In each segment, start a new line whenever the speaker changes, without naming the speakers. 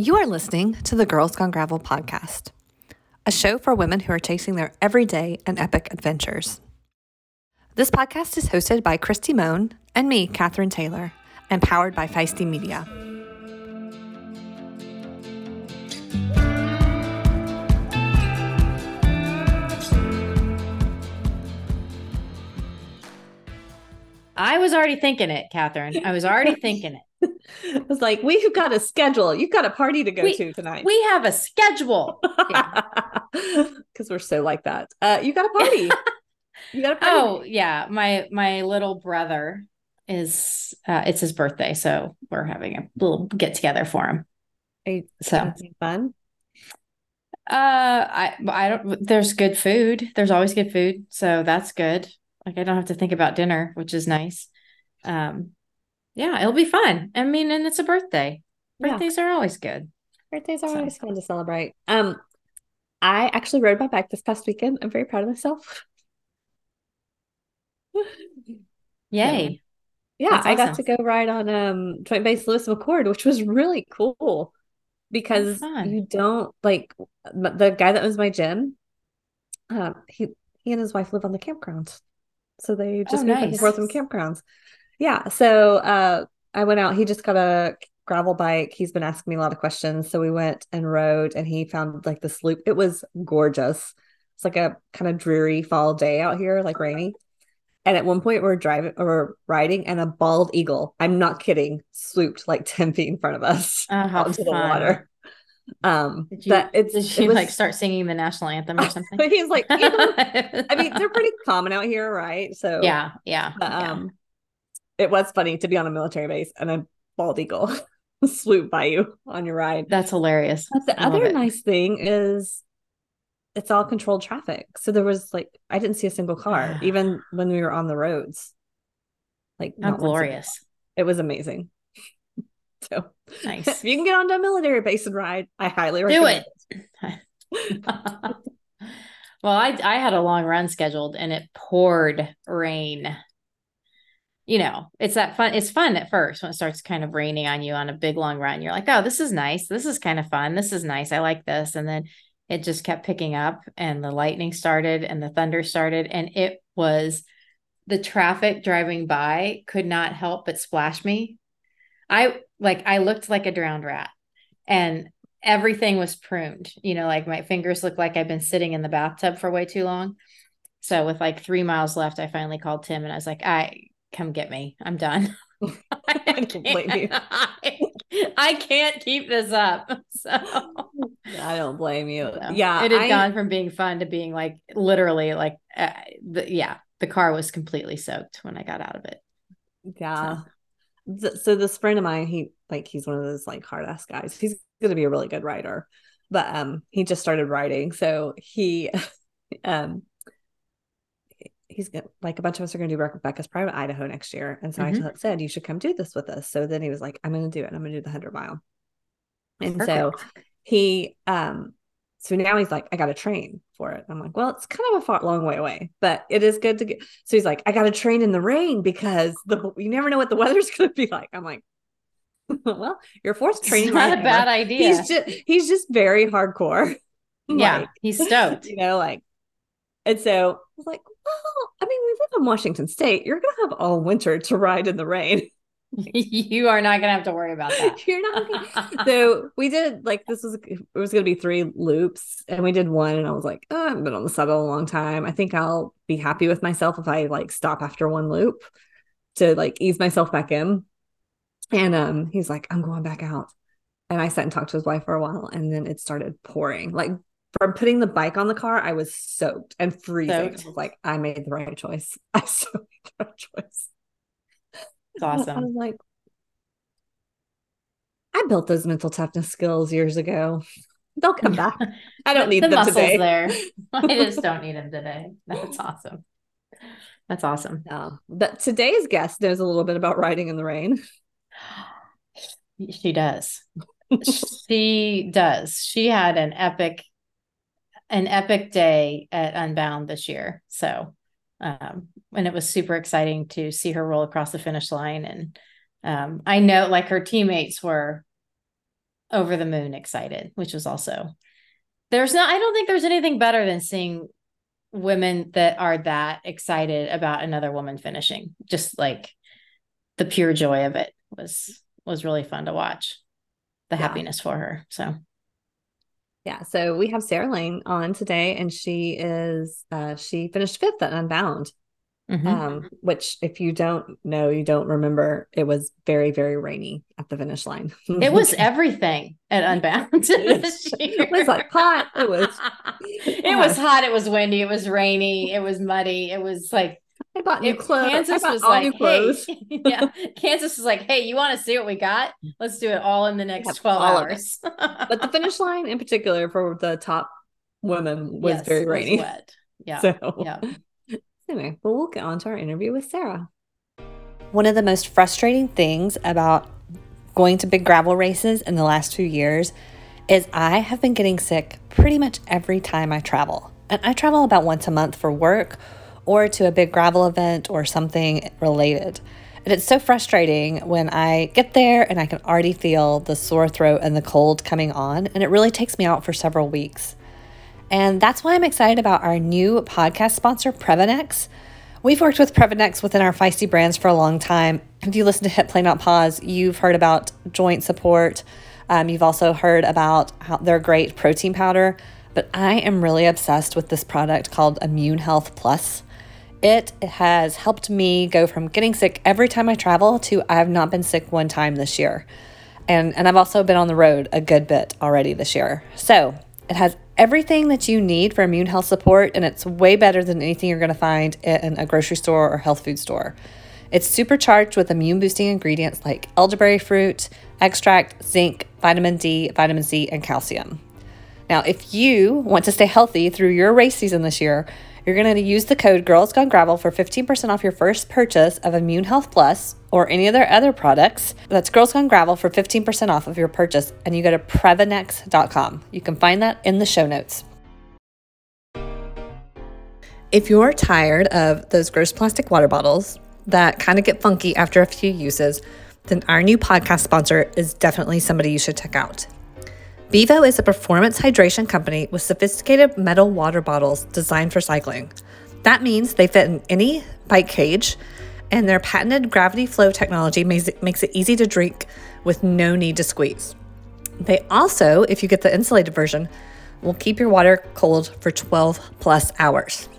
You are listening to the Girls Gone Gravel podcast, a show for women who are chasing their everyday and epic adventures. This podcast is hosted by Christy Moan and me, Katherine Taylor, and powered by Feisty Media.
I was already thinking it, Catherine. I was already thinking it.
I was like, we've got a schedule. You've got a party to go
We-
to tonight.
We have a schedule.
Because we're so like that. Uh, you got a party. you got a party.
Oh yeah, my my little brother is uh, it's his birthday, so we're having a little get together for him.
Are you
So uh,
fun.
I I don't. There's good food. There's always good food, so that's good. Like I don't have to think about dinner, which is nice. Um, yeah, it'll be fun. I mean, and it's a birthday.
Yeah.
Birthdays are always good.
Birthdays are
So-
always fun to celebrate. Um, I actually rode my bike this past weekend. I'm very proud of myself.
Yay!
Yeah,
That's
I got to go ride on um Joint Base Lewis McChord, which was really cool because you don't like the guy that owns my gym. Um, he he and his wife live on the campground, so they just
Oh,
move back and
nice.
forth from campgrounds. Yeah, so uh, I went out. He just got a gravel bike. He's been asking me a lot of questions, so we went and rode, and he found like this loop. It was gorgeous. It's like a kind of dreary fall day out here, like rainy. And at one point, we're driving or riding, and a bald eagle, I'm not kidding, swooped like 10 feet in front of us
Oh,
onto the water. Um,
Did you,
that it's,
did
it was,
like start singing the national anthem or something?
But he's like. I mean, they're pretty common out here, right? So,
yeah, yeah,
but,
yeah.
It was funny to be on a military base and a bald eagle swoop by you on your ride.
That's hilarious.
But the
I
other nice thing is it's all controlled traffic. So there was like I didn't see a single car, even when we were on the roads. Like
How
not
glorious.
It was amazing. So
Nice.
if you can get onto a military base and ride, I highly
Do
recommend
it. well, I I had a long run scheduled and it poured rain. You know, it's that fun. It's fun at first when it starts kind of raining on you on a big long run. You're like, oh, this is nice. This is kind of fun. This is nice. I like this. And then it just kept picking up and the lightning started and the thunder started. And it was the traffic driving by could not help but splash me. I like, I looked like a drowned rat and everything was pruned. You know, like my fingers looked like I've been sitting in the bathtub for way too long. So with like three miles left, I finally called Tim and I was like, I come get me. I'm done.
I blame you.
I, I can't keep this up. So
I don't blame you.
so
Yeah,
it had
I-
gone from being fun to being like literally like, uh, the, yeah, the car was completely soaked when I got out of it.
Yeah. Th- So this friend of mine, he like he's one of those like hard ass guys. He's gonna be a really good writer, but um he just started writing. So he um he's gonna like a bunch of us are gonna do Rebecca's private Idaho next year. And so I
Mhm.
t- said you should come do this with us. So then he was like, I'm gonna do it. I'm gonna do the hundred mile. And so he um so now he's like i gotta train for it i'm like well it's kind of a far long way away but it is good to get so he's like i gotta train in the rain because the you never know what the weather's gonna be like i'm like well your fourth training
it's not a bad idea.
he's just he's just very hardcore
yeah,
Like,
he's stoked.
you know like and so i was like well i mean we live in washington state you're gonna have all winter to ride in the rain
you are not gonna have to worry about that.
you're not gonna so we did like this was it was gonna be three loops and we did one and I was like, oh, I haven't been on the saddle a long time. I think I'll be happy with myself if I like stop after one loop to like ease myself back in. And um he's like, I'm going back out. And I sat and talked to his wife for a while and then it started pouring. Like from putting the bike on the car, I was soaked and freezing.
Soaked.
I was like, I made the right choice. I so made the right choice.
It's
I was like, I built those mental toughness skills years ago. They'll come back. I don't need
the
them today.
there. I just don't need them today. That's awesome. That's awesome.
No, but today's guest knows a little bit about riding in the rain.
She does. she does. She had an epic, an epic day at Unbound this year. So, um, and it was super exciting to see her roll across the finish line. And um, I know, like her teammates were over the moon excited, which was also there's not I don't think there's anything better than seeing women that are that excited about another woman finishing. Just like the pure joy of it was was really fun to watch. The
Yeah.
happiness for her. So
Yeah, so we have Sarah Lane on today, and she is uh she finished fifth at Unbound.
mhm.
Um, which if you don't know, you don't remember, it was very, very rainy at the finish line.
it was everything at Unbound.
It was like hot. It was
it was hot. It was windy. It was rainy. It was muddy. It was like
I bought new clothes.
Kansas was like,
new clothes.
hey, yeah. Kansas was like, hey, you want to see what we got? Let's do it all in the next
Have
twelve
all of it.
hours.
But the finish line in particular for the top women was
Yes,
very
was
rainy.
wet. Yeah.
So
yeah.
anyway, well, we'll get on to our interview with Sarah.
One of the most frustrating things about going to big gravel races in the last few years is I have been getting sick pretty much every time I travel. And I travel about once a month for work or to a big gravel event or something related. And it's so frustrating when I get there and I can already feel the sore throat and the cold coming on, and it really takes me out for several weeks. And that's why I'm excited about our new podcast sponsor, Previnex. We've worked with Previnex within our Feisty brands for a long time. If you listen to Hit Play Not Pause, you've heard about joint support. Um, you've also heard about how their great protein powder. But I am really obsessed with this product called Immune Health Plus. It has helped me go from getting sick every time I travel to I have not been sick one time this year. And, and I've also been on the road a good bit already this year. So it has everything that you need for immune health support, and it's way better than anything you're going to find in a grocery store or health food store. It's supercharged with immune boosting ingredients like elderberry fruit, extract, zinc, vitamin D, vitamin C, and calcium. Now, if you want to stay healthy through your race season this year, you're going to use the code Girls Gone Gravel for 15% off your first purchase of Immune Health Plus or any of their other products. That's Girls Gone Gravel for 15% off of your purchase, and you go to Previnex.com. You can find that in the show notes. If you're tired of those gross plastic water bottles that kind of get funky after a few uses, then our new podcast sponsor is definitely somebody you should check out. Bivo is a performance hydration company with sophisticated metal water bottles designed for cycling. That means they fit in any bike cage, and their patented gravity flow technology makes it, makes it easy to drink with no need to squeeze. They also, if you get the insulated version, will keep your water cold for 12 plus hours.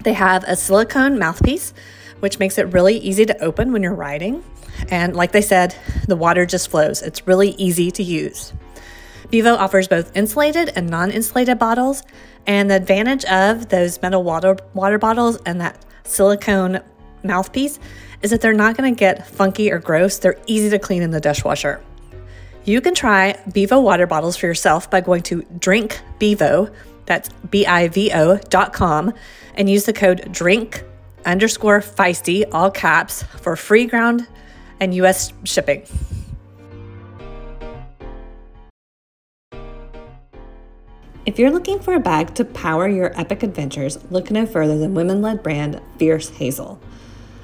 They have a silicone mouthpiece, which makes it really easy to open when you're riding. And like they said, the water just flows. It's really easy to use. Bivo offers both insulated and non insulated bottles. And the advantage of those metal water, water bottles and that silicone mouthpiece is that they're not going to get funky or gross. They're easy to clean in the dishwasher. You can try Bivo water bottles for yourself by going to Drink Bivo, that's B I V O dot com, and use the code DRINK underscore feisty, all caps, for free ground and US shipping. If you're looking for a bag to power your epic adventures, look no further than women led brand Fierce Hazel.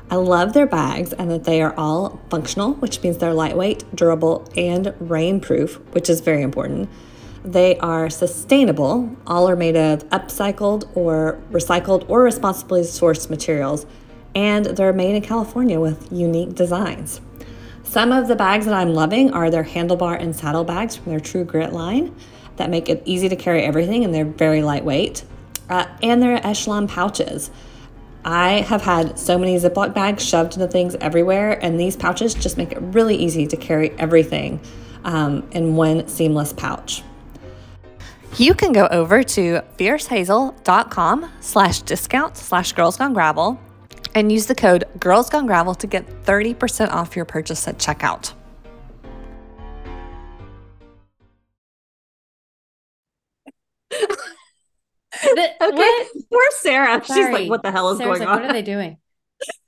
I love their bags and that they are all functional, which means they're lightweight, durable, and rainproof, which is very important. They are sustainable, all are made of upcycled or recycled or responsibly sourced materials, and they're made in California with unique designs. Some of the bags that I'm loving are their handlebar and saddle bags from their True Grit line that make it easy to carry everything and they're very lightweight, uh, and their Echelon pouches. I have had so many Ziploc bags shoved into things everywhere, and these pouches just make it really easy to carry everything um, in one seamless pouch. You can go over to fiercehazel.com slash discount slash girls gone gravel and use the code girls gone gravel to get 30% off your purchase at checkout.
The-
Okay,
what?
poor Sarah. She's like, "What the hell is
Sarah's
going
like,
on?"
What are they doing?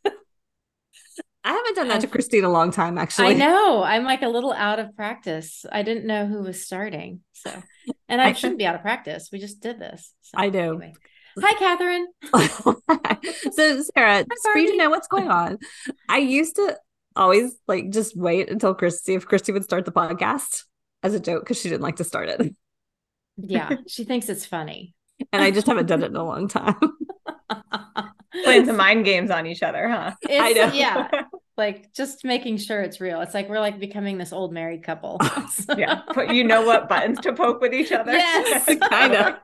I haven't done that to
I've-
Christine a long time, actually.
I know. I'm like a little out of practice. I didn't know who was starting. So, and I
I-
shouldn't be out of practice. We just did this. So,
I do.
anyway. Hi, Catherine.
so Sarah, for you to know what's going on, I used to always like just wait until Christy if Christy would start the podcast. as a joke because she didn't like to start it.
Yeah, she thinks it's funny.
And I just haven't done it in a long time.
Playing some mind games on each other, huh?
It's,
I know.
Yeah. Like just making sure it's real. It's like we're like becoming this old married couple.
yeah. But you know what buttons to poke with each other?
Yes.
kind of.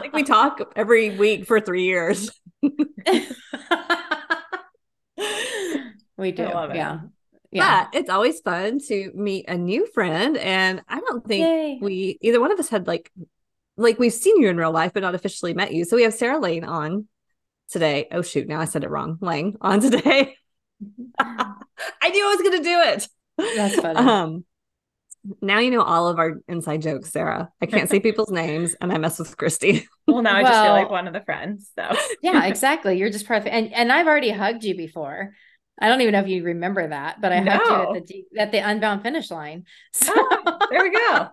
like we talk every week for three years.
we do.
love it.
Yeah. Yeah.
But it's always fun to meet a new friend. And I don't think
Yay.
we either one of us had like like we've seen you in real life, but not officially met you. So we have Sarah Lane on today. Oh shoot, now I said it wrong. Lange on today. I knew I was gonna do it.
That's funny.
Um now you know all of our inside jokes, Sarah. I can't say people's names and I mess with Christy.
Well, now I just feel like one of the friends. So
yeah, exactly. You're just perfect. And and I've already hugged you before. I don't even know if you remember that, but I hugged you
No.
at the at the unbound finish line. So
Oh, there we go.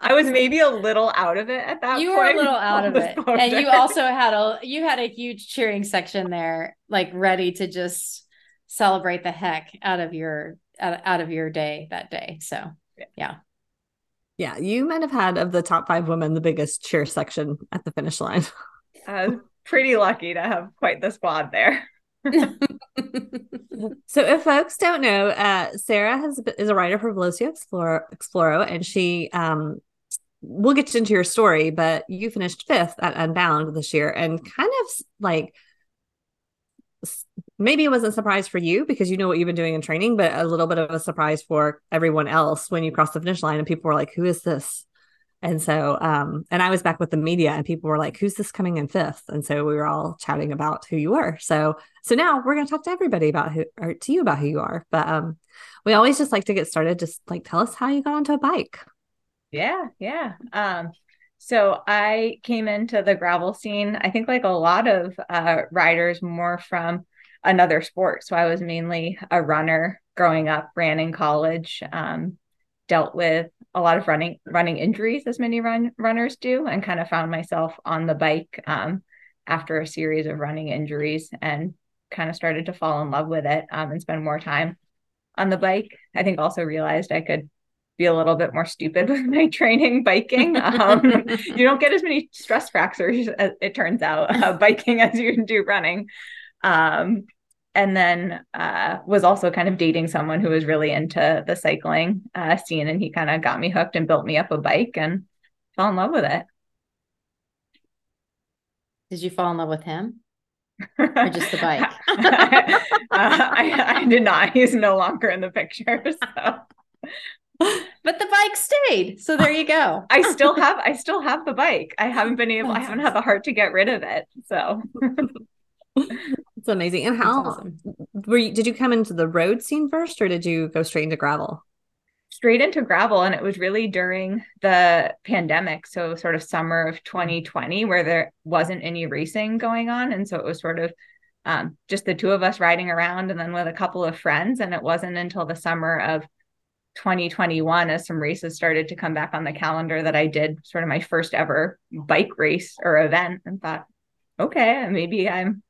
I was maybe a little out of it at that
you
point.
were a little out of it, and you also had a you had a huge cheering section there, like ready to just celebrate the heck out of your out, out of your day that day. So yeah,
Yeah, you might have had of the top five women the biggest cheer section at the finish line.
I was uh, pretty lucky to have quite the squad there.
So, if folks don't know, uh, Sarah has is a writer for Velocio Exploro, Exploro, and she um, we'll get into your story, but you finished fifth at Unbound this year, and kind of like maybe it wasn't a surprise for you because you know what you've been doing in training, but a little bit of a surprise for everyone else when you crossed the finish line and people were like, "Who is this?" And so, um, and I was back with the media, and people were like, "Who's this coming in fifth? And so we were all chatting about who you were. So, so now we're going to talk to everybody about who, or to you about who you are. But um, we always just like to get started. Just like tell us how you got onto a bike.
Yeah, yeah. Um, so I came into the gravel scene, I think like a lot of uh riders more from another sport. So I was mainly a runner growing up, ran in college, um, dealt with a lot of running running injuries as many run runners do, and kind of found myself on the bike um after a series of running injuries and kind of started to fall in love with it um, and spend more time on the bike. I think also realized I could be a little bit more stupid with my training biking. Um, you don't get as many stress fractures, as it turns out, uh, biking as you do running. Um, and then uh, was also kind of dating someone who was really into the cycling uh, scene, and he kind of got me hooked and built me up a bike and fell in love with it.
did you fall in love with him? Or just the bike?
uh, I, I did not. He's no longer in the picture. So.
But the bike stayed. So there you go.
I still have I still have the bike. I haven't been able I haven't had the heart to get rid of it. So
It's amazing. And how
awesome.
were you? Did you come into the road scene first, or did you go straight into gravel?
Straight into gravel and it was really during the pandemic so sort of summer of 2020 where there wasn't any racing going on and so it was sort of um, just the two of us riding around and then with a couple of friends and it wasn't until the summer of 2021 as some races started to come back on the calendar that I did sort of my first ever bike race or event and thought okay maybe I'm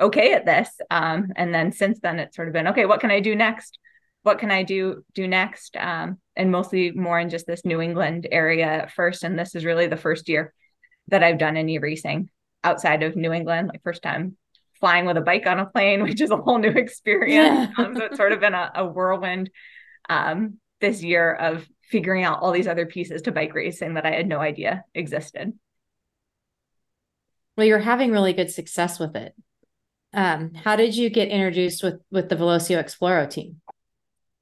okay at this um, and then since then it's sort of been okay what can I do next what can I do do next? Um, and mostly more in just this New England area at first. And this is really the first year that I've done any racing outside of New England. Like first time flying with a bike on a plane, which is a whole new experience.
Yeah.
um, so it's sort of been a, a whirlwind um, this year of figuring out all these other pieces to bike racing that I had no idea existed.
Well, you're having really good success with it. Um, how did you get introduced with with the Velocio Exploro team?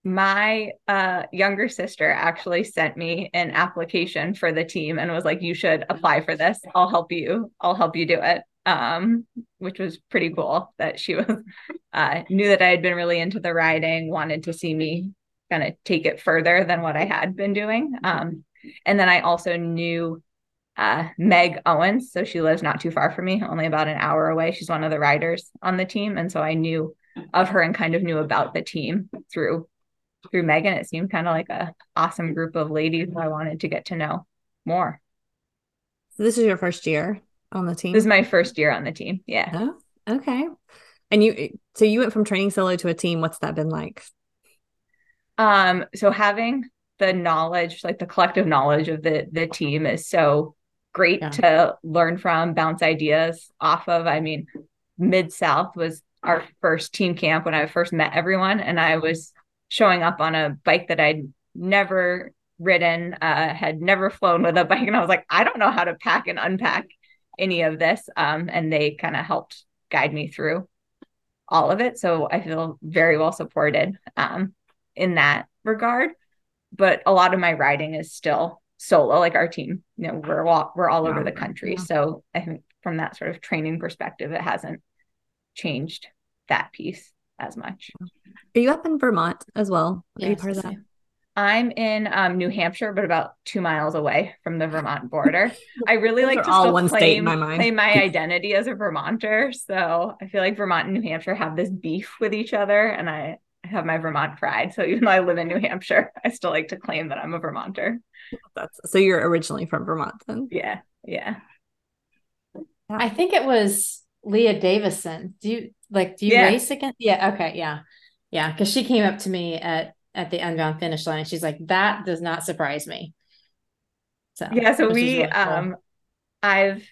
My uh, younger sister actually sent me an application for the team and was like you should apply for this. I'll help you. I'll help you do it. Um, which was pretty cool that she was uh, knew that i had been really into the riding wanted to see me kind of take it further than what i had been doing. Um, and then i also knew uh, meg owens. So she lives not too far from me only about an hour away. She's one of the riders on the team. And so i knew of her and kind of knew about the team through through Megan, it seemed kind of like a awesome group of ladies who I wanted to get to know more.
So this is your first year on the team.
This is my first year on the team. Yeah.
Oh, okay. And you, so you went from training solo to a team. What's that been like?
Um, so having the knowledge, like the collective knowledge of the the team is so great yeah. to learn from, bounce ideas off of. I mean, Mid South was our first team camp when I first met everyone, and I was showing up on a bike that I'd never ridden, uh, had never flown with a bike, and I was like, I don't know how to pack and unpack any of this. Um, and they kind of helped guide me through all of it. So I feel very well supported um, in that regard. But a lot of my riding is still solo, like our team. You know, we're all we're all over the country. Yeah. So I think from that sort of training perspective, it hasn't changed that piece as much.
Are you up in Vermont as well?
Are you part of that?
I'm in um, New Hampshire, but about two miles away from the Vermont border. I really like to all one claim, state in my mind. claim my identity as a Vermonter. So I feel like Vermont and New Hampshire have this beef with each other, and I have my Vermont pride. So even though I live in New Hampshire, I still like to claim that I'm a Vermonter.
That's so you're originally from Vermont then?
Yeah, yeah.
I think it was Lea Davison. Do you like? Do you yeah. race again? Yeah. Okay. Yeah. Yeah. Because she came up to me at at the unbound finish line. She's like, that does not surprise me.
So yeah. So we really cool. um, I've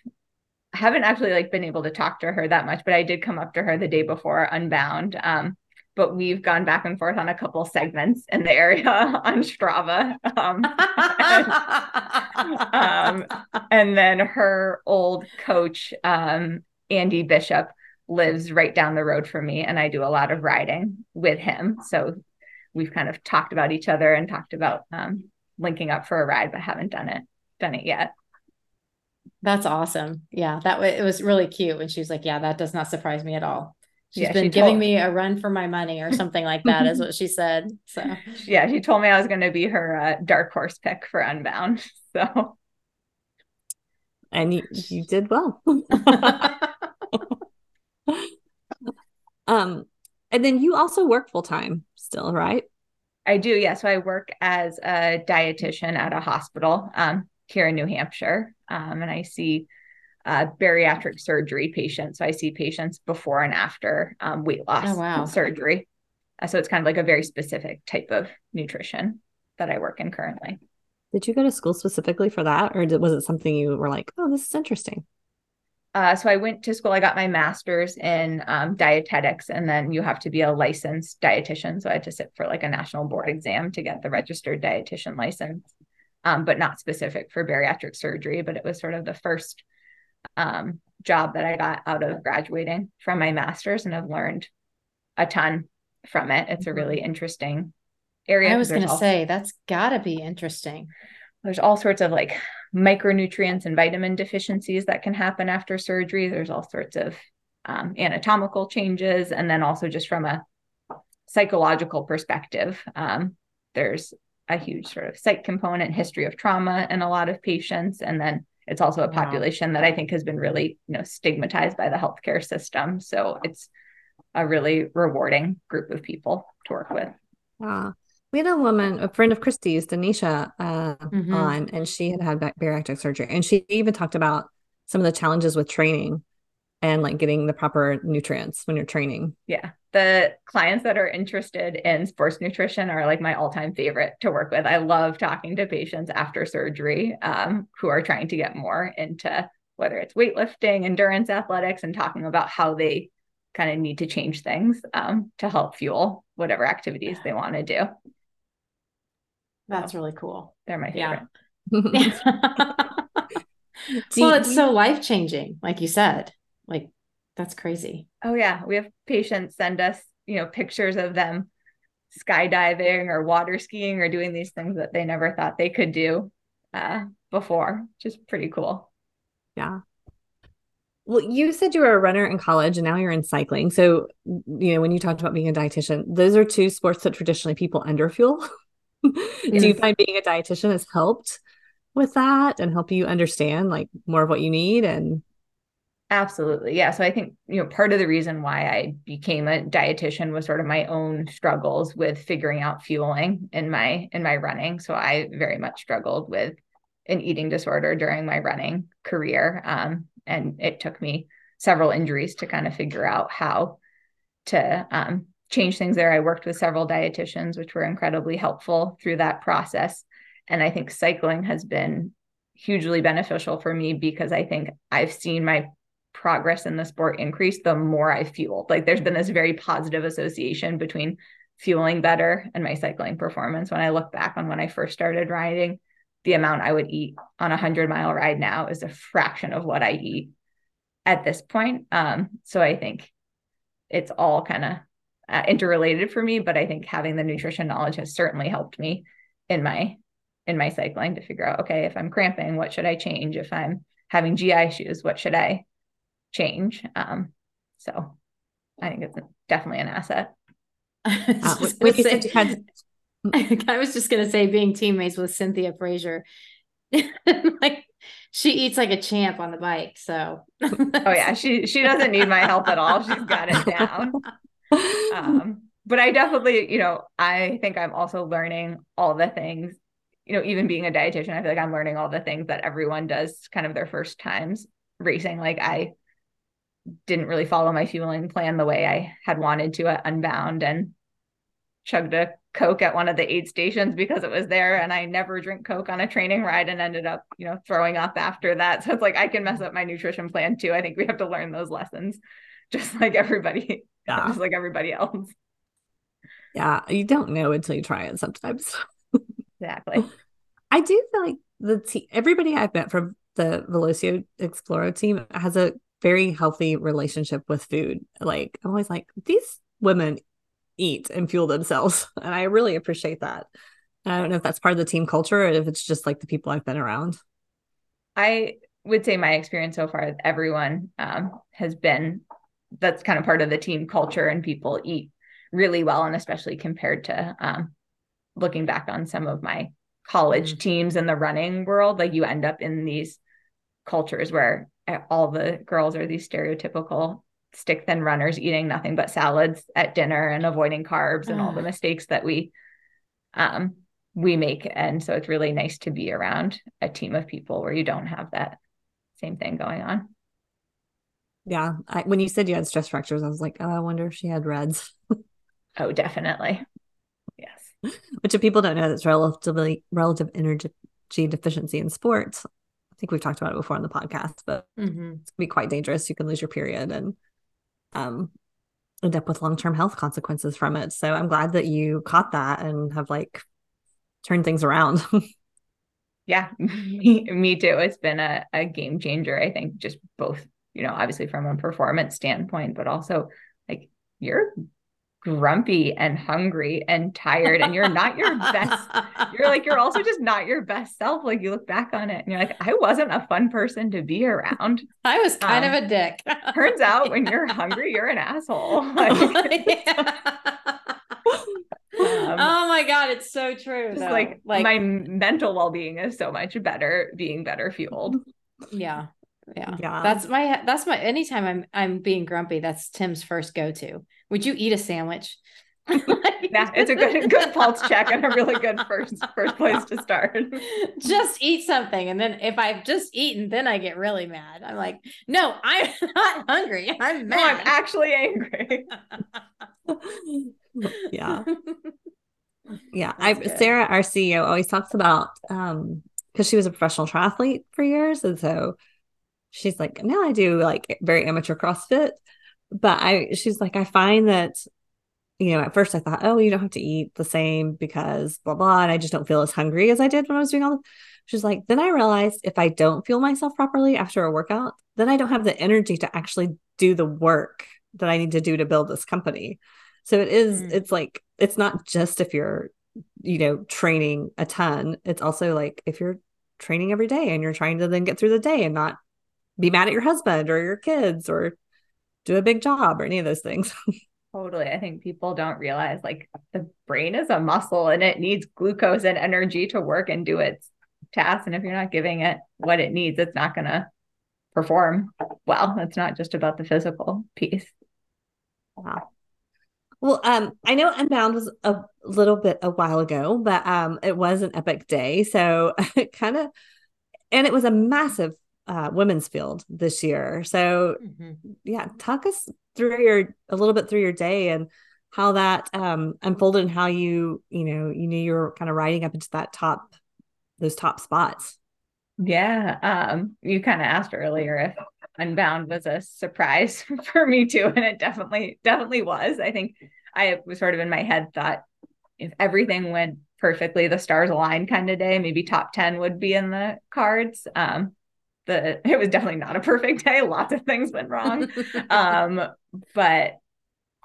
haven't actually like been able to talk to her that much, but I did come up to her the day before Unbound. Um, but we've gone back and forth on a couple segments in the area on Strava. Um, and, um, and, then her old coach, um, Andy Bishop, lives right down the road from me, and I do a lot of riding with him. So we've kind of talked about each other and talked about um, linking up for a ride, but haven't done it done it yet.
That's awesome. Yeah, that w- it was really cute. And she was like, "Yeah, that does not surprise me at all." She's yeah, been she giving told- me a run for my money or something like that, is what she said. So
yeah, she told me I was going to be her uh, dark horse pick for Unbound. So,
and you, you did well. um, and then you also work full time still, right?
I do. Yeah. So I work as a dietitian at a hospital um, here in New Hampshire, um, and I see uh, bariatric surgery patients. So I see patients before and after um, weight loss oh, wow. surgery. Uh, so it's kind of like a very specific type of nutrition that I work in currently.
Did you go to school specifically for that, or did, was it something you were like, "Oh, this is interesting"?
Uh, so I went to school. I got my master's in um, dietetics, and then you have to be a licensed dietitian. So I had to sit for like a national board exam to get the registered dietitian license, um, but not specific for bariatric surgery. But it was sort of the first um, job that I got out of graduating from my master's and I've learned a ton from it. It's a really mm-hmm. interesting area.
I was going to say that's got to be interesting.
There's all sorts of like micronutrients and vitamin deficiencies that can happen after surgery. There's all sorts of um, anatomical changes. And then also just from a psychological perspective, um, there's a huge sort of psych component, history of trauma in a lot of patients. And then it's also a population wow. that I think has been really, you know, stigmatized by the healthcare system. So it's a really rewarding group of people to work with.
Wow. We had a woman, a friend of Christie's, Denisha, uh, mm-hmm. on, and she had had bariatric surgery. And she even talked about some of the challenges with training and like getting the proper nutrients when you're training.
Yeah. The clients that are interested in sports nutrition are like my all time favorite to work with. I love talking to patients after surgery um, who are trying to get more into whether it's weightlifting, endurance athletics, and talking about how they kind of need to change things um, to help fuel whatever activities they want to do.
That's really cool.
They're my favorite.
Yeah. well, it's so life changing, like you said. Like that's crazy.
Oh yeah, we have patients send us, you know, pictures of them skydiving or water skiing or doing these things that they never thought they could do uh, before, which is pretty cool.
Yeah. Well, you said you were a runner in college and now you're in cycling. So, you know, when you talked about being a dietitian, those are two sports that traditionally people underfuel. yes. Do you find being a dietitian has helped with that and help you understand like more of what you need and
Absolutely. Yeah. So I think, you know, part of the reason why I became a dietitian was sort of my own struggles with figuring out fueling in my in my running. So I very much struggled with an eating disorder during my running career. Um, and it took me several injuries to kind of figure out how to um, change things there. I worked with several dietitians, which were incredibly helpful through that process. And I think cycling has been hugely beneficial for me because I think I've seen my progress in the sport increase the more I fueled. Like there's been this very positive association between fueling better and my cycling performance. When I look back on when I first started riding, the amount I would eat on a hundred mile ride now is a fraction of what I eat at this point. Um, so I think it's all kind of uh, interrelated for me, but I think having the nutrition knowledge has certainly helped me in my in my cycling to figure out okay, if I'm cramping, what should I change? If I'm having GI issues, what should I change? Um, so I think it's definitely an asset.
I was,
Uh, when
just gonna
had-
say, I was just gonna say being teammates with Cynthia Frazier. like she eats like a champ on the bike. So
Oh yeah, she she doesn't need my help at all. She's got it down. Um, but I definitely, you know, I think I'm also learning all the things, you know, even being a dietitian, I feel like I'm learning all the things that everyone does kind of their first times racing. Like I didn't really follow my fueling plan the way I had wanted to at Unbound and chugged a Coke at one of the aid stations because it was there. And I never drink Coke on a training ride and ended up, you know, throwing up after that. So it's like I can mess up my nutrition plan too. I think we have to learn those lessons just like everybody,
yeah.
just like everybody else.
Yeah. You don't know until you try it sometimes.
Exactly.
I do feel like the te- everybody I've met from the Velocio Exploro team has a very healthy relationship with food. Like I'm always like, these women eat and fuel themselves. And I really appreciate that. I don't know if that's part of the team culture or if it's just like the people I've been around.
I would say my experience so far, everyone um, has been that's kind of part of the team culture, and people eat really well, and especially compared to um, looking back on some of my college
Mm.
teams in the running world, like you end up in these cultures where all the girls are these stereotypical stick thin runners eating nothing but salads at dinner and avoiding carbs and all the mistakes that we um we make. And so it's really nice to be around a team of people where you don't have that same thing going on
Yeah. I, when you said you had stress fractures, I was like, oh, I wonder if she had RED-S.
oh definitely yes
Which if people don't know, that's relatively relative energy deficiency in sports. I think we've talked about it before on the podcast, but
Mhm.
it's can be quite dangerous. You can lose your period and um end up with long-term health consequences from it. So I'm glad that you caught that and have like turned things around.
yeah me, me too it's been a, a game changer i think just both you know obviously from a performance standpoint but also like you're grumpy and hungry and tired and you're not your best you're like you're also just not your best self like you look back on it and you're like i wasn't a fun person to be around
I was kind
Um,
of a dick.
turns out when you're hungry you're an asshole Like, Um,
oh my god, it's so true.
like,
like
my mental well-being is so much better being better fueled
yeah. Yeah.
Yeah.
That's my that's my anytime I'm I'm being grumpy, that's Tim's first go to. Would you eat a sandwich?
yeah it's a good good pulse check and a really good first first place to start
just eat something. And then if I've just eaten, then I get really mad. I'm like, no, I'm not hungry. I'm
no i'm actually angry
yeah. Yeah.
That's
I
good.
Sarah, our CEO, always talks about um because she was a professional triathlete for years. And so she's like, now I do like very amateur CrossFit. But I she's like, I find that, you know, at first I thought, oh, you don't have to eat the same because blah blah. And I just don't feel as hungry as I did when I was doing all the she's like, then I realized if I don't fuel myself properly after a workout, then I don't have the energy to actually do the work that I need to do to build this company. So it is,
Mm.
it's like, it's not just if you're, you know, training a ton, it's also like if you're training every day and you're trying to then get through the day and not be mad at your husband or your kids or do a big job or any of those things.
Totally. I think people don't realize like the brain is a muscle and it needs glucose and energy to work and do its task. And if you're not giving it what it needs, it's not going to perform well. It's not just about the physical piece.
Wow. Well, um, I know Unbound was a little bit a while ago, but um, it was an epic day. So it kind of, and it was a massive uh, women's field this year. So
Mhm.
yeah, talk us through your a little bit through your day and how that um, unfolded and how you, you know, you knew you were kind of riding up into that top, those top spots.
Yeah. Um, you kind of asked earlier if Unbound was a surprise for me too. And it definitely, definitely was. I think I was sort of in my head thought if everything went perfectly, the stars aligned kind of day, maybe top 10 would be in the cards. Um, the it was definitely not a perfect day. Lots of things went wrong. um, but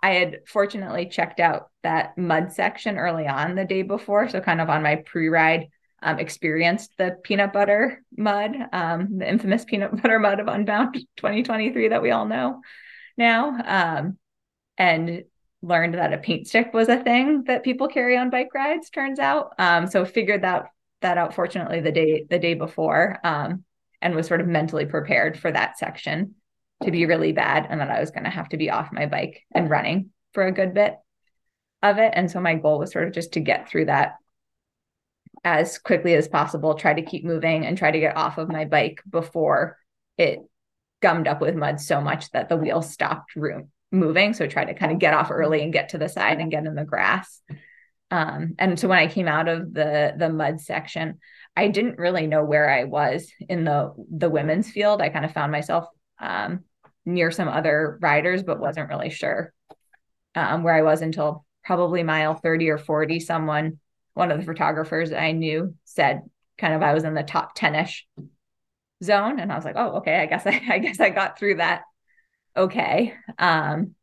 I had fortunately checked out that mud section early on the day before. So kind of on my pre-ride, um, experienced the peanut butter mud, um, the infamous peanut butter mud of Unbound 2023 that we all know now. Um, and learned that a paint stick was a thing that people carry on bike rides, turns out. Um, so figured that that out fortunately the day the day before. Um, and was sort of mentally prepared for that section to be really bad and that I was going to have to be off my bike and running for a good bit of it. And so my goal was sort of just to get through that as quickly as possible, try to keep moving and try to get off of my bike before it gummed up with mud so much that the wheel stopped room moving. So try to kind of get off early and get to the side and get in the grass. Um, and so when I came out of the the mud section, I didn't really know where I was in the the women's field. I kind of found myself um, near some other riders, but wasn't really sure um, where I was until probably mile 30 or 40. Someone, one of the photographers I knew, said kind of I was in the top 10ish zone. And I was like, oh, okay, I guess I, I guess I got through that okay. Um,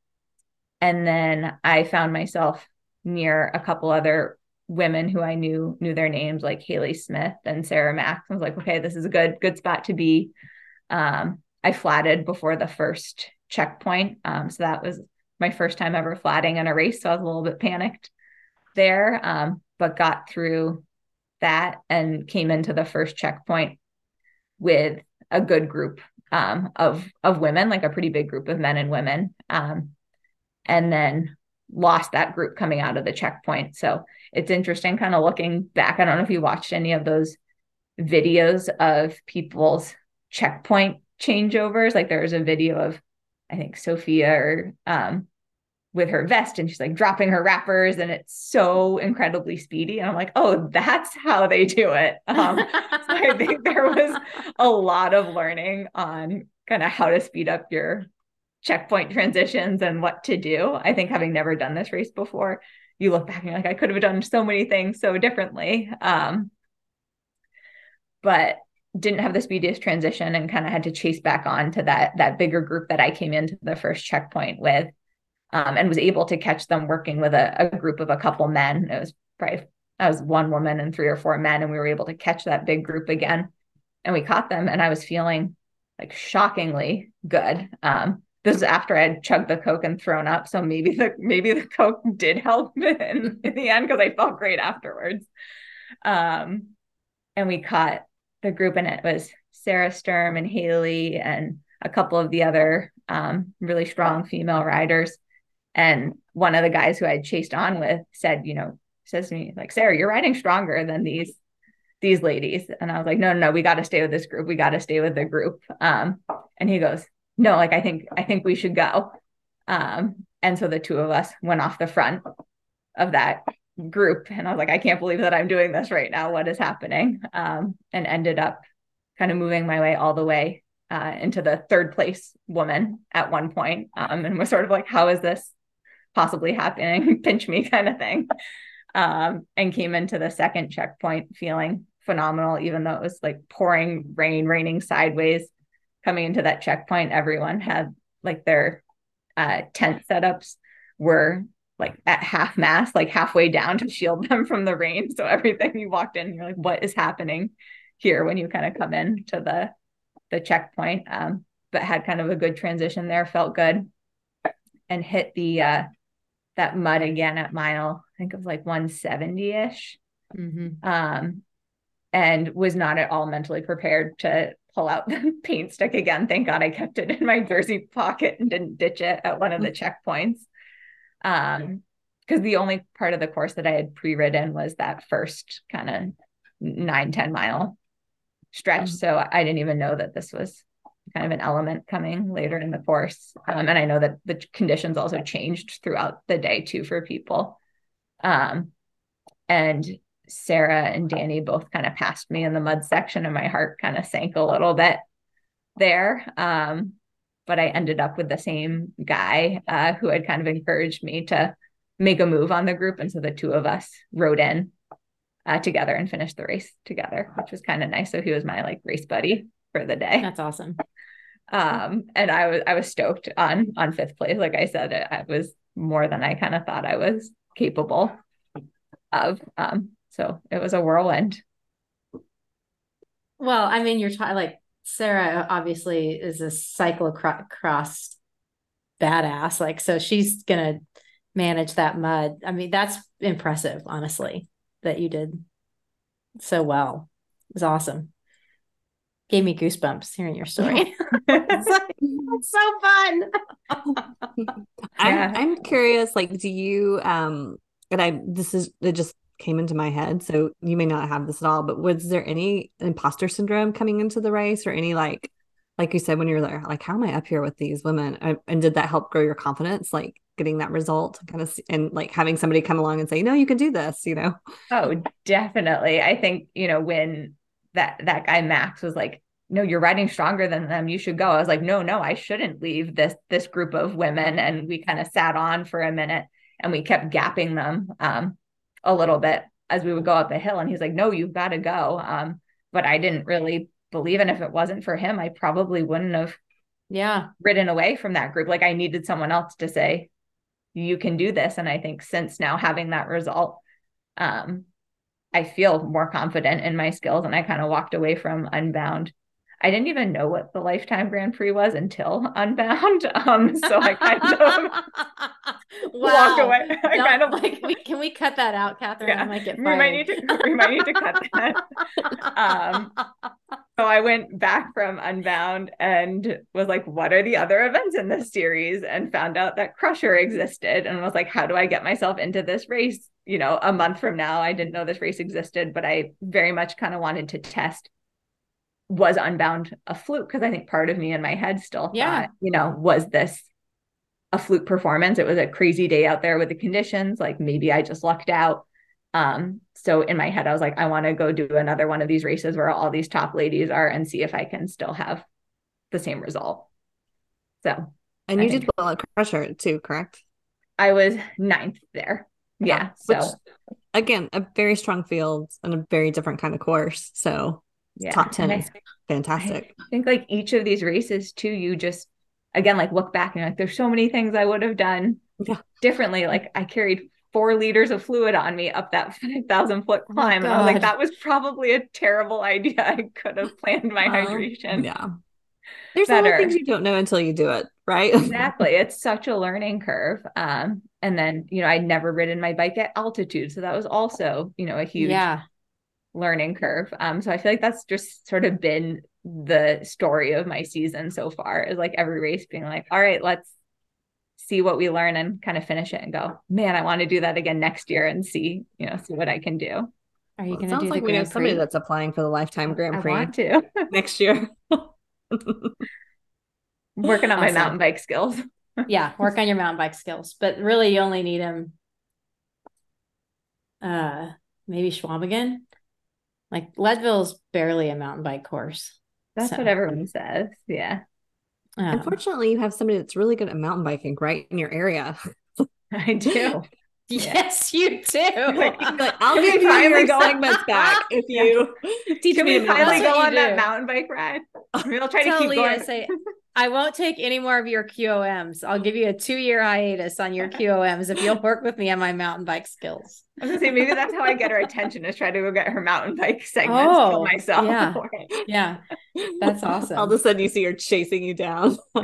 and then I found myself near a couple other women who I knew knew their names like Haley Smith and Sarah Max. I was like, okay, this is a good good spot to be. Um, I flatted before the first checkpoint, um, so that was my first time ever flatting in a race. So I was a little bit panicked there, um, but got through that and came into the first checkpoint with a good group um, of of women, like a pretty big group of men and women, um, and then lost that group coming out of the checkpoint. So it's interesting kind of looking back. I don't know if you watched any of those videos of people's checkpoint changeovers. Like there was a video of, I think Sophia or um, with her vest and she's like dropping her wrappers and it's so incredibly speedy. And I'm like, oh, that's how they do it. Um, so I think there was a lot of learning on kind of how to speed up your checkpoint transitions and what to do. I think having never done this race before, you look back and you're like, I could have done so many things so differently. Um, but didn't have the speediest transition and kind of had to chase back on to that that bigger group that I came into the first checkpoint with. Um, and was able to catch them working with a, a group of a couple men. It was probably I was one woman and three or four men, and we were able to catch that big group again. And we caught them, and I was feeling like shockingly good. Um, this is after I had chugged the Coke and thrown up. So maybe the maybe the Coke did help in, in the end because I felt great afterwards. Um, and we caught the group and it was Sarah Sturm and Haley and a couple of the other um, really strong female riders. And one of the guys who I chased on with said, you know, says to me, like, Sarah, you're riding stronger than these these ladies. And I was like, no, no, no, we got to stay with this group. We got to stay with the group. Um, and he goes, no, like I think I think we should go. Um, and so the two of us went off the front of that group, and I was like, I can't believe that I'm doing this right now. What is happening? Um, and ended up kind of moving my way all the way uh, into the third place woman at one point, um, and was sort of like, how is this possibly happening? Pinch me kind of thing. Um, and came into the second checkpoint feeling phenomenal, even though it was like pouring rain, raining sideways coming into that checkpoint, everyone had like their uh, tent setups were like at half mast, like halfway down to shield them from the rain. So everything you walked in, you're like, what is happening here when you kind of come in to the the checkpoint? Um, but had kind of a good transition there, felt good, and hit the uh that mud again at mile, I think it was like 170 ish. Mm-hmm. Um, and was not at all mentally prepared to pull out the paint stick again. Thank God I kept it in my jersey pocket and didn't ditch it at one of the checkpoints. Um, because the only part of the course that I had pre-ridden was that first kind of nine, 10 mile stretch. Mm-hmm. So I didn't even know that this was kind of an element coming later in the course. Um, and I know that the conditions also changed throughout the day too for people. Um, and Sarah and Danny both kind of passed me in the mud section, and my heart kind of sank a little bit there. Um, but I ended up with the same guy uh, who had kind of encouraged me to make a move on the group. And so the two of us rode in uh, together and finished the race together, which was kind of nice. So he was my like race buddy for the day.
That's awesome.
Um, and I was I was stoked on on fifth place. Like I said, it, it was more than I kind of thought I was capable of. Um, so it was a whirlwind.
Well, I mean, you're talking like Sarah obviously is a cyclocross badass. Like, so she's gonna manage that mud. I mean, that's impressive, honestly, that you did so well. It was awesome. Gave me goosebumps hearing your story. it's, so fun.
I'm I'm curious, like, do you um and I this is it just came into my head. So you may not have this at all, but was there any imposter syndrome coming into the race or any like, like you said, when you're there, like, how am I up here with these women? And did that help grow your confidence? Like getting that result kind of, and like having somebody come along and say, no, you can do this, you know?
Oh, definitely. I think, you know, when that, that guy Max was like, no, you're riding stronger than them. You should go. I was like, no, no, I shouldn't leave this, this group of women. And we kind of sat on for a minute and we kept gapping them. Um, a little bit as we would go up the hill. And he's like, no, you've got to go. Um, but I didn't really believe. And if it wasn't for him, I probably wouldn't have
yeah
ridden away from that group. Like I needed someone else to say, you can do this. And I think since now having that result, um, I feel more confident in my skills. And I kind of walked away from Unbound I didn't even know what the Lifetime Grand Prix was until Unbound. Um, so I kind of wow. walk away. I
no, kind of like, we, can we cut that out, Catherine? Yeah. I might get fired.
We might need to. We might need to cut that. um, so I went back from Unbound and was like, "What are the other events in this series?" And found out that Crusher existed, and was like, "How do I get myself into this race?" You know, a month from now, I didn't know this race existed, but I very much kind of wanted to test was unbound a fluke because I think part of me in my head still yeah. thought, you know, was this a fluke performance? It was a crazy day out there with the conditions. Like maybe I just lucked out. Um, so in my head, I was like, I want to go do another one of these races where all these top ladies are and see if I can still have the same result. So
and you did well at Crusher too, correct?
I was ninth there. Yeah. yeah. So
Which, again, a very strong field and a very different kind of course. So yeah. top 10 is fantastic.
I think like each of these races too, you just again like look back and like there's so many things I would have done yeah. differently. Like I carried four liters of fluid on me up that 5,000 foot oh climb. Oh and I was like, that was probably a terrible idea. I could have planned my hydration.
Yeah. There's better. a lot of things you don't know until you do it, right?
exactly. It's such a learning curve. Um, and then, you know, I'd never ridden my bike at altitude. So that was also, you know, a huge yeah learning curve. Um, so I feel like that's just sort of been the story of my season so far is like every race being like, all right, let's see what we learn and kind of finish it and go, man, I want to do that again next year and see, you know, see what I can do.
Are you well, going to do
like we
know
somebody that's applying for the lifetime Grand Prix
I want to
next year.
Working on awesome. my mountain bike skills.
yeah, work on your mountain bike skills, but really you only need them. Uh, maybe Schwab like Leadville's barely a mountain bike course.
That's so. what everyone says. Yeah.
Um, Unfortunately, you have somebody that's really good at mountain biking right in your area.
I do.
Yes, you do.
like, I'll give you your go- segments back if you
teach Can me. we finally go on do. that mountain bike ride? I mean, I'll try to keep Lea, going.
Say, I won't take any more of your QOMs. I'll give you a two year hiatus on your QOMs if you'll work with me on my mountain bike skills.
I was gonna say maybe that's how I get her attention is try to go get her mountain bike segments oh, myself.
Yeah. yeah. That's awesome.
All of a sudden you see her chasing you down.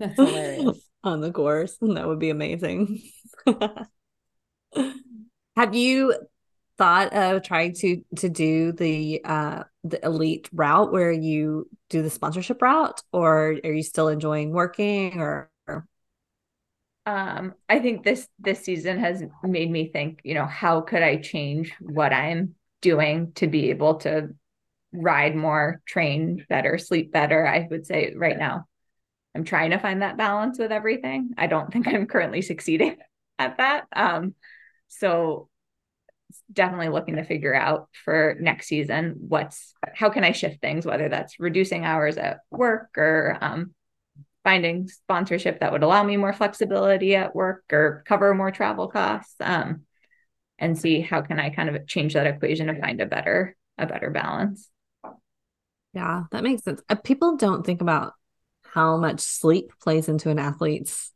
that's hilarious.
On the course. That would be amazing. Have you thought of trying to to do the uh the elite route where you do the sponsorship route or are you still enjoying working or
um i think this this season has made me think you know how could i change what i'm doing to be able to ride more, train better, sleep better. I would say right now, I'm trying to find that balance with everything. I don't think I'm currently succeeding at that. Um, so definitely looking to figure out for next season what's how can I shift things, whether that's reducing hours at work or um, finding sponsorship that would allow me more flexibility at work or cover more travel costs um, and see how can I kind of change that equation to find a better a better balance.
Yeah, that makes sense. Uh, people don't think about how much sleep plays into an athlete's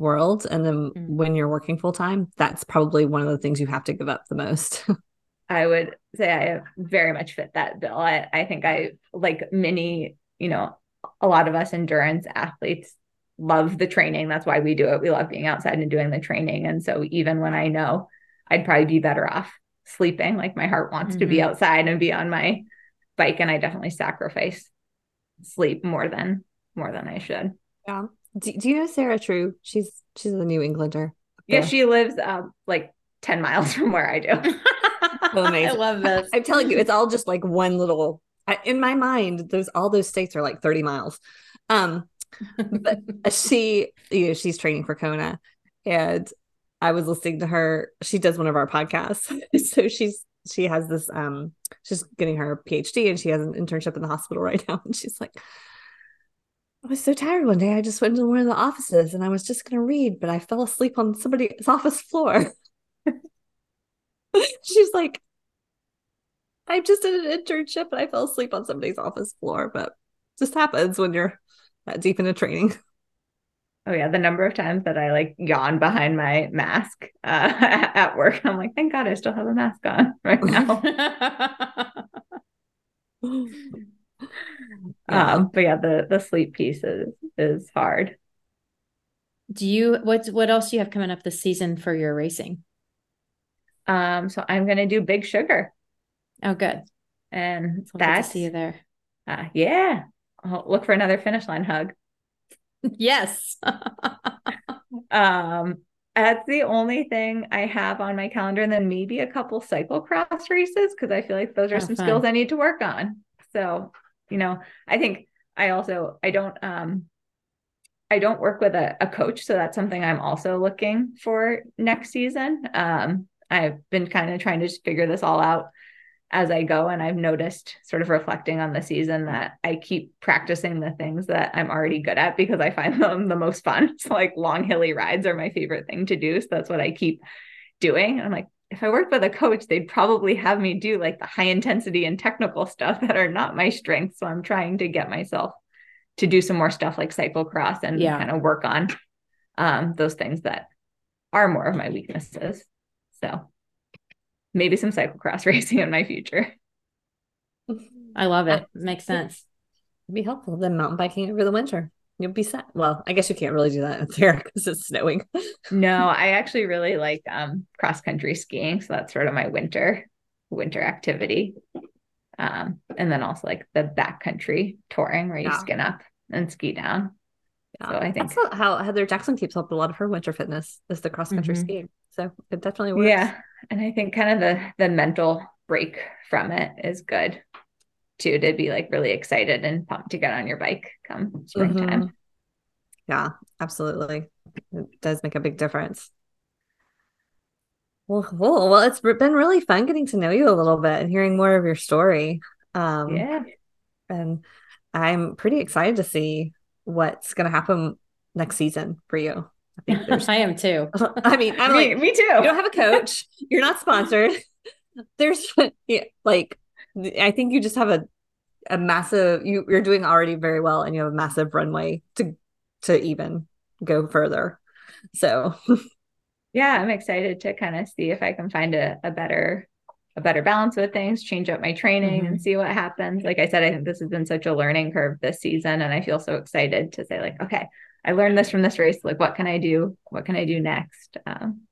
world and then mm. when you're working full time, that's probably one of the things you have to give up the most.
I would say I very much fit that bill. I, I think I like many, you know, a lot of us endurance athletes love the training. That's why we do it. We love being outside and doing the training. And so even when I know I'd probably be better off sleeping, like my heart wants mm-hmm. to be mm-hmm. outside and be on my bike, and I definitely sacrifice sleep more than more than I should.
Yeah. Do, do you know Sarah True? She's she's a New Englander.
Yeah, she lives um like 10 miles from where I do.
I love this.
I'm telling you, it's all just like one little in my mind, those all those states are like 30 miles. Um, but she, you know, she's training for Kona, and I was listening to her. She does one of our podcasts, so she's she has this um she's getting her PhD and she has an internship in the hospital right now, and she's like. I was so tired one day. I just went to one of the offices and I was just going to read, but I fell asleep on somebody's office floor. She's like, I just did an internship and I fell asleep on somebody's office floor, but just happens when you're that deep into training.
Oh yeah, the number of times that I like yawn behind my mask uh, at work, I'm like, thank God I still have a mask on right now. Yeah. Um, but yeah, the the sleep piece is is hard.
Do you what what else do you have coming up this season for your racing?
Um, so I'm gonna do Big Sugar.
Oh, good.
And that's
see you there.
Uh, yeah. I'll look for another finish line hug.
yes.
um, that's the only thing I have on my calendar, and then maybe a couple cyclocross races because I feel like those are oh, some fun. skills I need to work on. So, you know, I think I also I don't um I don't work with a, a coach, so that's something I'm also looking for next season. Um, I've been kind of trying to figure this all out as I go. And I've noticed, sort of reflecting on the season, that I keep practicing the things that I'm already good at because I find them the most fun. So, like long, hilly rides are my favorite thing to do. So, that's what I keep doing. And I'm like, if I worked with a coach, they'd probably have me do like the high intensity and technical stuff that are not my strengths. So, I'm trying to get myself to do some more stuff like cyclocross and yeah. kind of work on um, those things that are more of my weaknesses. So, maybe some cyclocross racing in my future.
I love it. Makes sense.
It'd be helpful. than mountain biking over the winter. You'll be set. Well, I guess you can't really do that in there because it's snowing.
no, I actually really like um, cross country skiing. So that's sort of my winter winter activity. Um, and then also like the backcountry touring where you yeah. skin up and ski down. Yeah. So I think
that's how Heather Jackson keeps up a lot of her winter fitness is the cross country mm-hmm. skiing. So it definitely works.
Yeah. And I think kind of the the mental break from it is good too, to be like really excited and pumped to get on your bike come springtime. Mm-hmm.
Yeah, absolutely. It does make a big difference. Well, cool. Well, it's been really fun getting to know you a little bit and hearing more of your story.
Um, yeah.
And I'm pretty excited to see what's going to happen next season for you.
I. I am too.
I mean, I'm
me,
like,
me too.
You don't have a coach. You're not sponsored. there's yeah, like, I think you just have a a massive. You you're doing already very well, and you have a massive runway to to even go further. So.
yeah, I'm excited to kind of see if I can find a, a better a better balance with things, change up my training mm-hmm. and see what happens. Like I said, I think this has been such a learning curve this season. And I feel so excited to say, like, okay, I learned this from this race. Like, what can I do? What can I do next? Um,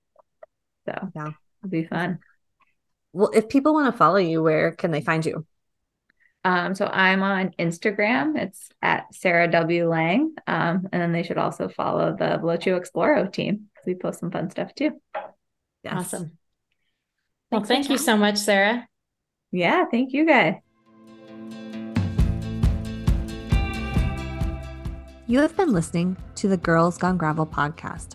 so yeah, it'll be fun.
Well, if people want to follow you, where can they find you?
Um, so I'm on Instagram. It's at Sarah W Lange, um, and then they should also follow the Velocio Exploro team. We post some fun stuff too.
Yes. Awesome. Well, Thanks thank you time. so much, Sarah.
Yeah, thank you guys.
You have been listening to the Girls Gone Gravel podcast.